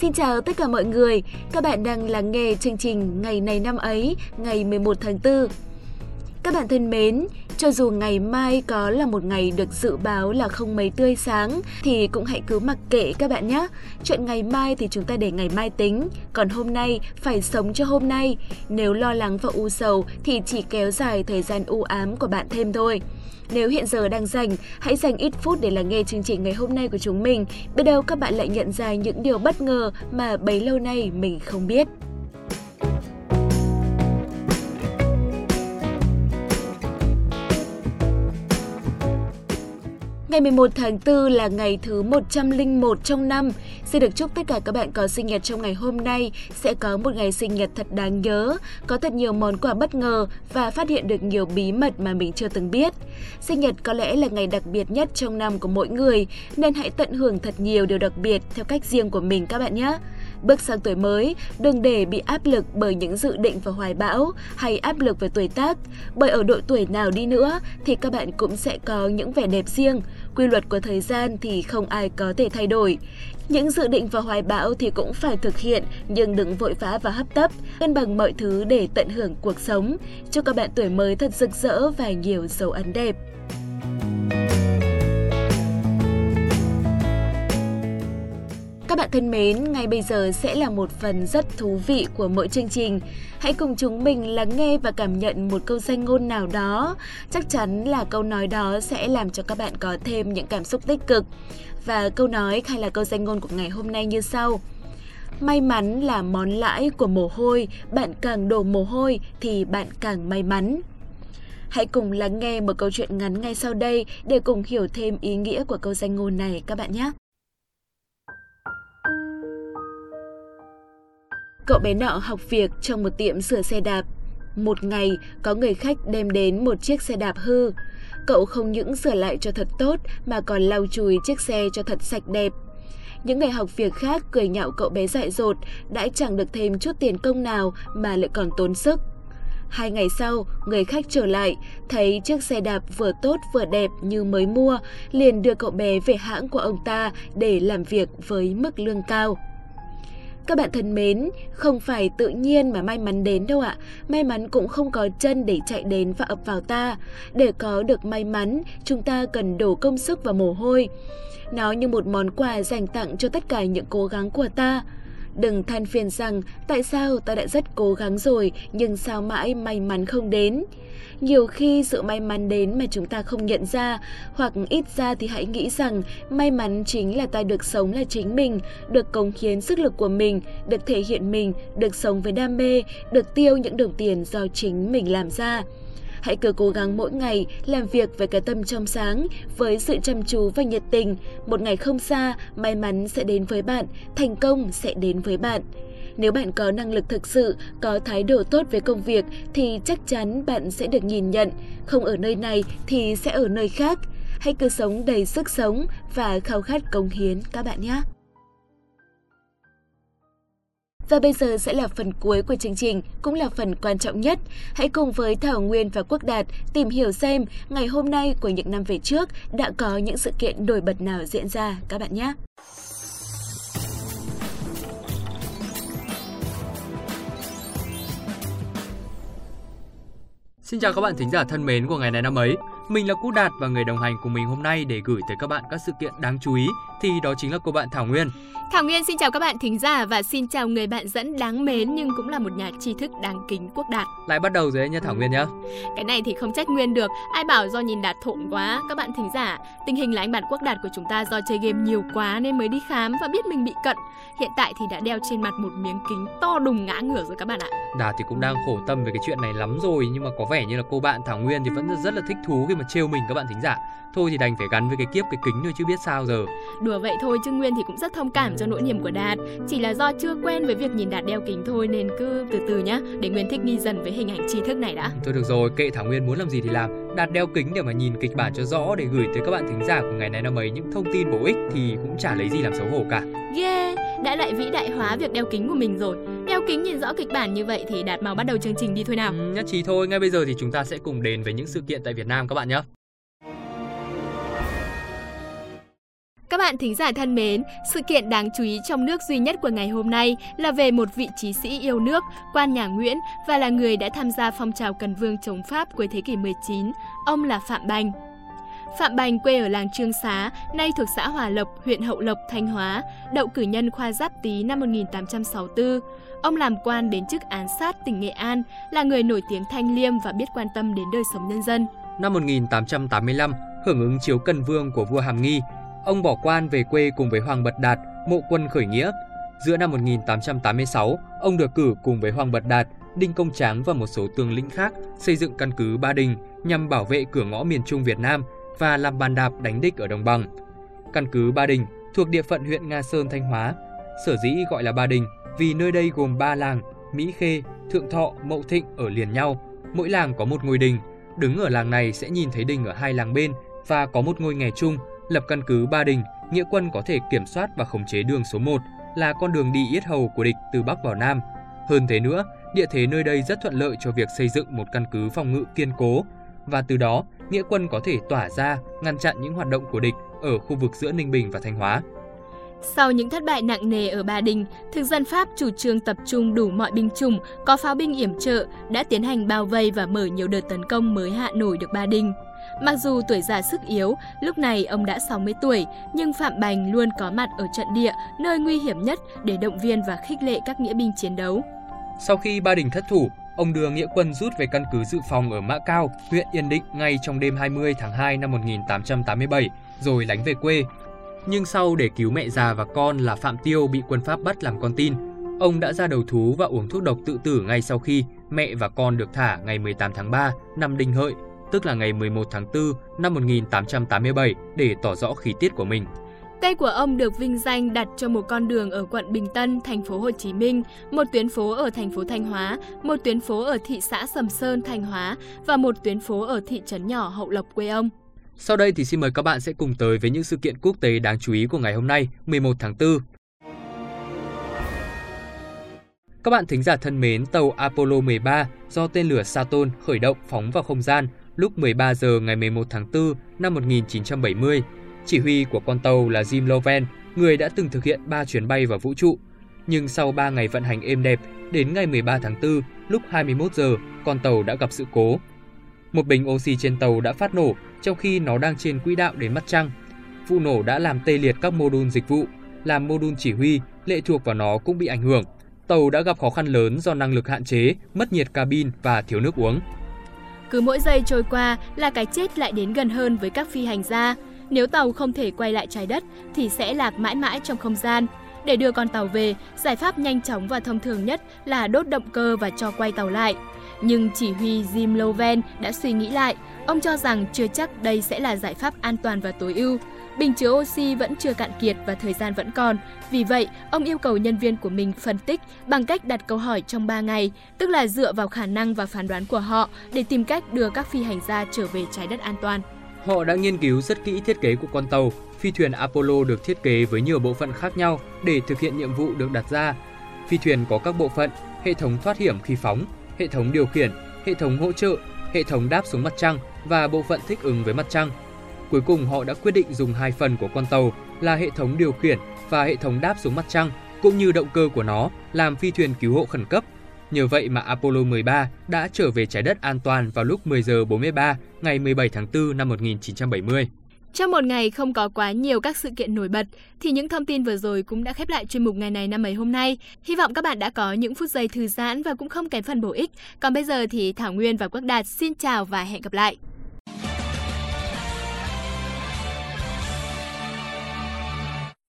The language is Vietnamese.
Xin chào tất cả mọi người, các bạn đang lắng nghe chương trình Ngày này năm ấy, ngày 11 tháng 4. Các bạn thân mến, cho dù ngày mai có là một ngày được dự báo là không mấy tươi sáng thì cũng hãy cứ mặc kệ các bạn nhé. Chuyện ngày mai thì chúng ta để ngày mai tính, còn hôm nay phải sống cho hôm nay. Nếu lo lắng và u sầu thì chỉ kéo dài thời gian u ám của bạn thêm thôi. Nếu hiện giờ đang rảnh, hãy dành ít phút để lắng nghe chương trình ngày hôm nay của chúng mình. Biết đâu các bạn lại nhận ra những điều bất ngờ mà bấy lâu nay mình không biết. Ngày 11 tháng 4 là ngày thứ 101 trong năm. Xin được chúc tất cả các bạn có sinh nhật trong ngày hôm nay sẽ có một ngày sinh nhật thật đáng nhớ, có thật nhiều món quà bất ngờ và phát hiện được nhiều bí mật mà mình chưa từng biết. Sinh nhật có lẽ là ngày đặc biệt nhất trong năm của mỗi người, nên hãy tận hưởng thật nhiều điều đặc biệt theo cách riêng của mình các bạn nhé. Bước sang tuổi mới, đừng để bị áp lực bởi những dự định và hoài bão hay áp lực về tuổi tác, bởi ở độ tuổi nào đi nữa thì các bạn cũng sẽ có những vẻ đẹp riêng, quy luật của thời gian thì không ai có thể thay đổi. Những dự định và hoài bão thì cũng phải thực hiện nhưng đừng vội vã và hấp tấp, cân bằng mọi thứ để tận hưởng cuộc sống. Chúc các bạn tuổi mới thật rực rỡ và nhiều dấu ấn đẹp. Các bạn thân mến, ngay bây giờ sẽ là một phần rất thú vị của mỗi chương trình. Hãy cùng chúng mình lắng nghe và cảm nhận một câu danh ngôn nào đó. Chắc chắn là câu nói đó sẽ làm cho các bạn có thêm những cảm xúc tích cực. Và câu nói hay là câu danh ngôn của ngày hôm nay như sau. May mắn là món lãi của mồ hôi, bạn càng đổ mồ hôi thì bạn càng may mắn. Hãy cùng lắng nghe một câu chuyện ngắn ngay sau đây để cùng hiểu thêm ý nghĩa của câu danh ngôn này các bạn nhé. Cậu bé nọ học việc trong một tiệm sửa xe đạp. Một ngày, có người khách đem đến một chiếc xe đạp hư. Cậu không những sửa lại cho thật tốt mà còn lau chùi chiếc xe cho thật sạch đẹp. Những người học việc khác cười nhạo cậu bé dại dột, đã chẳng được thêm chút tiền công nào mà lại còn tốn sức. Hai ngày sau, người khách trở lại, thấy chiếc xe đạp vừa tốt vừa đẹp như mới mua, liền đưa cậu bé về hãng của ông ta để làm việc với mức lương cao. Các bạn thân mến, không phải tự nhiên mà may mắn đến đâu ạ. May mắn cũng không có chân để chạy đến và ập vào ta. Để có được may mắn, chúng ta cần đổ công sức và mồ hôi. Nó như một món quà dành tặng cho tất cả những cố gắng của ta. Đừng than phiền rằng tại sao ta đã rất cố gắng rồi nhưng sao mãi may mắn không đến. Nhiều khi sự may mắn đến mà chúng ta không nhận ra, hoặc ít ra thì hãy nghĩ rằng may mắn chính là ta được sống là chính mình, được cống hiến sức lực của mình, được thể hiện mình, được sống với đam mê, được tiêu những đồng tiền do chính mình làm ra. Hãy cứ cố gắng mỗi ngày làm việc với cái tâm trong sáng, với sự chăm chú và nhiệt tình. Một ngày không xa, may mắn sẽ đến với bạn, thành công sẽ đến với bạn. Nếu bạn có năng lực thực sự, có thái độ tốt với công việc thì chắc chắn bạn sẽ được nhìn nhận. Không ở nơi này thì sẽ ở nơi khác. Hãy cứ sống đầy sức sống và khao khát công hiến các bạn nhé. Và bây giờ sẽ là phần cuối của chương trình, cũng là phần quan trọng nhất. Hãy cùng với Thảo Nguyên và Quốc Đạt tìm hiểu xem ngày hôm nay của những năm về trước đã có những sự kiện nổi bật nào diễn ra các bạn nhé. Xin chào các bạn thính giả thân mến của ngày này năm ấy. Mình là Cú Đạt và người đồng hành cùng mình hôm nay để gửi tới các bạn các sự kiện đáng chú ý thì đó chính là cô bạn Thảo Nguyên. Thảo Nguyên xin chào các bạn thính giả và xin chào người bạn dẫn đáng mến nhưng cũng là một nhà tri thức đáng kính Quốc Đạt. Lại bắt đầu rồi đấy nha Thảo Nguyên nhá. Cái này thì không trách Nguyên được, ai bảo do nhìn Đạt thộn quá. Các bạn thính giả, tình hình là anh bạn Quốc Đạt của chúng ta do chơi game nhiều quá nên mới đi khám và biết mình bị cận. Hiện tại thì đã đeo trên mặt một miếng kính to đùng ngã ngửa rồi các bạn ạ. Đạt thì cũng đang khổ tâm về cái chuyện này lắm rồi nhưng mà có vẻ như là cô bạn Thảo Nguyên thì vẫn rất là thích thú khi mà trêu mình các bạn thính giả. Thôi thì đành phải gắn với cái kiếp cái kính thôi chứ biết sao giờ. Đùa vậy thôi chứ Nguyên thì cũng rất thông cảm cho nỗi niềm của Đạt. Chỉ là do chưa quen với việc nhìn Đạt đeo kính thôi nên cứ từ từ nhá, để Nguyên thích nghi dần với hình ảnh tri thức này đã. Thôi được rồi, kệ Thảo Nguyên muốn làm gì thì làm. Đạt đeo kính để mà nhìn kịch bản cho rõ để gửi tới các bạn thính giả của ngày này năm ấy những thông tin bổ ích thì cũng chả lấy gì làm xấu hổ cả. Yeah, đã lại vĩ đại hóa việc đeo kính của mình rồi. Đeo kính nhìn rõ kịch bản như vậy thì Đạt mau bắt đầu chương trình đi thôi nào. Ừ, nhất trí thôi, ngay bây giờ thì chúng ta sẽ cùng đến với những sự kiện tại Việt Nam các bạn nhé. Các bạn thính giả thân mến, sự kiện đáng chú ý trong nước duy nhất của ngày hôm nay là về một vị trí sĩ yêu nước, quan nhà Nguyễn và là người đã tham gia phong trào cần vương chống Pháp cuối thế kỷ 19. Ông là Phạm Bành. Phạm Bành quê ở làng Trương Xá, nay thuộc xã Hòa Lộc, huyện Hậu Lộc, Thanh Hóa, đậu cử nhân khoa Giáp Tý năm 1864. Ông làm quan đến chức án sát tỉnh Nghệ An, là người nổi tiếng thanh liêm và biết quan tâm đến đời sống nhân dân. Năm 1885, hưởng ứng chiếu cần vương của vua Hàm Nghi, ông bỏ quan về quê cùng với Hoàng Bật Đạt, mộ quân khởi nghĩa. Giữa năm 1886, ông được cử cùng với Hoàng Bật Đạt, Đinh Công Tráng và một số tướng lĩnh khác xây dựng căn cứ Ba Đình nhằm bảo vệ cửa ngõ miền Trung Việt Nam và làm bàn đạp đánh địch ở đồng bằng. Căn cứ Ba Đình thuộc địa phận huyện Nga Sơn, Thanh Hóa. Sở dĩ gọi là Ba Đình vì nơi đây gồm ba làng Mỹ Khê, Thượng Thọ, Mậu Thịnh ở liền nhau. Mỗi làng có một ngôi đình. Đứng ở làng này sẽ nhìn thấy đình ở hai làng bên và có một ngôi nghè chung. Lập căn cứ Ba Đình, nghĩa quân có thể kiểm soát và khống chế đường số 1 là con đường đi yết hầu của địch từ Bắc vào Nam. Hơn thế nữa, địa thế nơi đây rất thuận lợi cho việc xây dựng một căn cứ phòng ngự kiên cố và từ đó nghĩa quân có thể tỏa ra ngăn chặn những hoạt động của địch ở khu vực giữa Ninh Bình và Thanh Hóa. Sau những thất bại nặng nề ở Ba Đình, thực dân Pháp chủ trương tập trung đủ mọi binh chủng, có pháo binh yểm trợ, đã tiến hành bao vây và mở nhiều đợt tấn công mới hạ nổi được Ba Đình. Mặc dù tuổi già sức yếu, lúc này ông đã 60 tuổi, nhưng Phạm Bành luôn có mặt ở trận địa, nơi nguy hiểm nhất để động viên và khích lệ các nghĩa binh chiến đấu. Sau khi Ba Đình thất thủ, ông đưa nghĩa quân rút về căn cứ dự phòng ở Mã Cao, huyện Yên Định ngay trong đêm 20 tháng 2 năm 1887, rồi lánh về quê. Nhưng sau để cứu mẹ già và con là Phạm Tiêu bị quân Pháp bắt làm con tin, ông đã ra đầu thú và uống thuốc độc tự tử ngay sau khi mẹ và con được thả ngày 18 tháng 3 năm Đinh Hợi, tức là ngày 11 tháng 4 năm 1887 để tỏ rõ khí tiết của mình. Cây của ông được vinh danh đặt cho một con đường ở quận Bình Tân, thành phố Hồ Chí Minh, một tuyến phố ở thành phố Thanh Hóa, một tuyến phố ở thị xã Sầm Sơn, Thanh Hóa và một tuyến phố ở thị trấn nhỏ Hậu Lộc quê ông. Sau đây thì xin mời các bạn sẽ cùng tới với những sự kiện quốc tế đáng chú ý của ngày hôm nay, 11 tháng 4. Các bạn thính giả thân mến, tàu Apollo 13 do tên lửa Saturn khởi động phóng vào không gian lúc 13 giờ ngày 11 tháng 4 năm 1970 chỉ huy của con tàu là Jim Lovell, người đã từng thực hiện 3 chuyến bay vào vũ trụ. Nhưng sau 3 ngày vận hành êm đẹp, đến ngày 13 tháng 4, lúc 21 giờ, con tàu đã gặp sự cố. Một bình oxy trên tàu đã phát nổ trong khi nó đang trên quỹ đạo đến mặt trăng. Vụ nổ đã làm tê liệt các mô đun dịch vụ, làm mô đun chỉ huy lệ thuộc vào nó cũng bị ảnh hưởng. Tàu đã gặp khó khăn lớn do năng lực hạn chế, mất nhiệt cabin và thiếu nước uống. Cứ mỗi giây trôi qua là cái chết lại đến gần hơn với các phi hành gia. Nếu tàu không thể quay lại trái đất thì sẽ lạc mãi mãi trong không gian. Để đưa con tàu về, giải pháp nhanh chóng và thông thường nhất là đốt động cơ và cho quay tàu lại. Nhưng chỉ huy Jim Lovell đã suy nghĩ lại, ông cho rằng chưa chắc đây sẽ là giải pháp an toàn và tối ưu. Bình chứa oxy vẫn chưa cạn kiệt và thời gian vẫn còn. Vì vậy, ông yêu cầu nhân viên của mình phân tích bằng cách đặt câu hỏi trong 3 ngày, tức là dựa vào khả năng và phán đoán của họ để tìm cách đưa các phi hành gia trở về trái đất an toàn. Họ đã nghiên cứu rất kỹ thiết kế của con tàu. Phi thuyền Apollo được thiết kế với nhiều bộ phận khác nhau để thực hiện nhiệm vụ được đặt ra. Phi thuyền có các bộ phận, hệ thống thoát hiểm khi phóng, hệ thống điều khiển, hệ thống hỗ trợ, hệ thống đáp xuống mặt trăng và bộ phận thích ứng với mặt trăng. Cuối cùng họ đã quyết định dùng hai phần của con tàu là hệ thống điều khiển và hệ thống đáp xuống mặt trăng cũng như động cơ của nó làm phi thuyền cứu hộ khẩn cấp Nhờ vậy mà Apollo 13 đã trở về trái đất an toàn vào lúc 10 giờ 43 ngày 17 tháng 4 năm 1970. Trong một ngày không có quá nhiều các sự kiện nổi bật, thì những thông tin vừa rồi cũng đã khép lại chuyên mục ngày này năm ấy hôm nay. Hy vọng các bạn đã có những phút giây thư giãn và cũng không kém phần bổ ích. Còn bây giờ thì Thảo Nguyên và Quốc Đạt xin chào và hẹn gặp lại.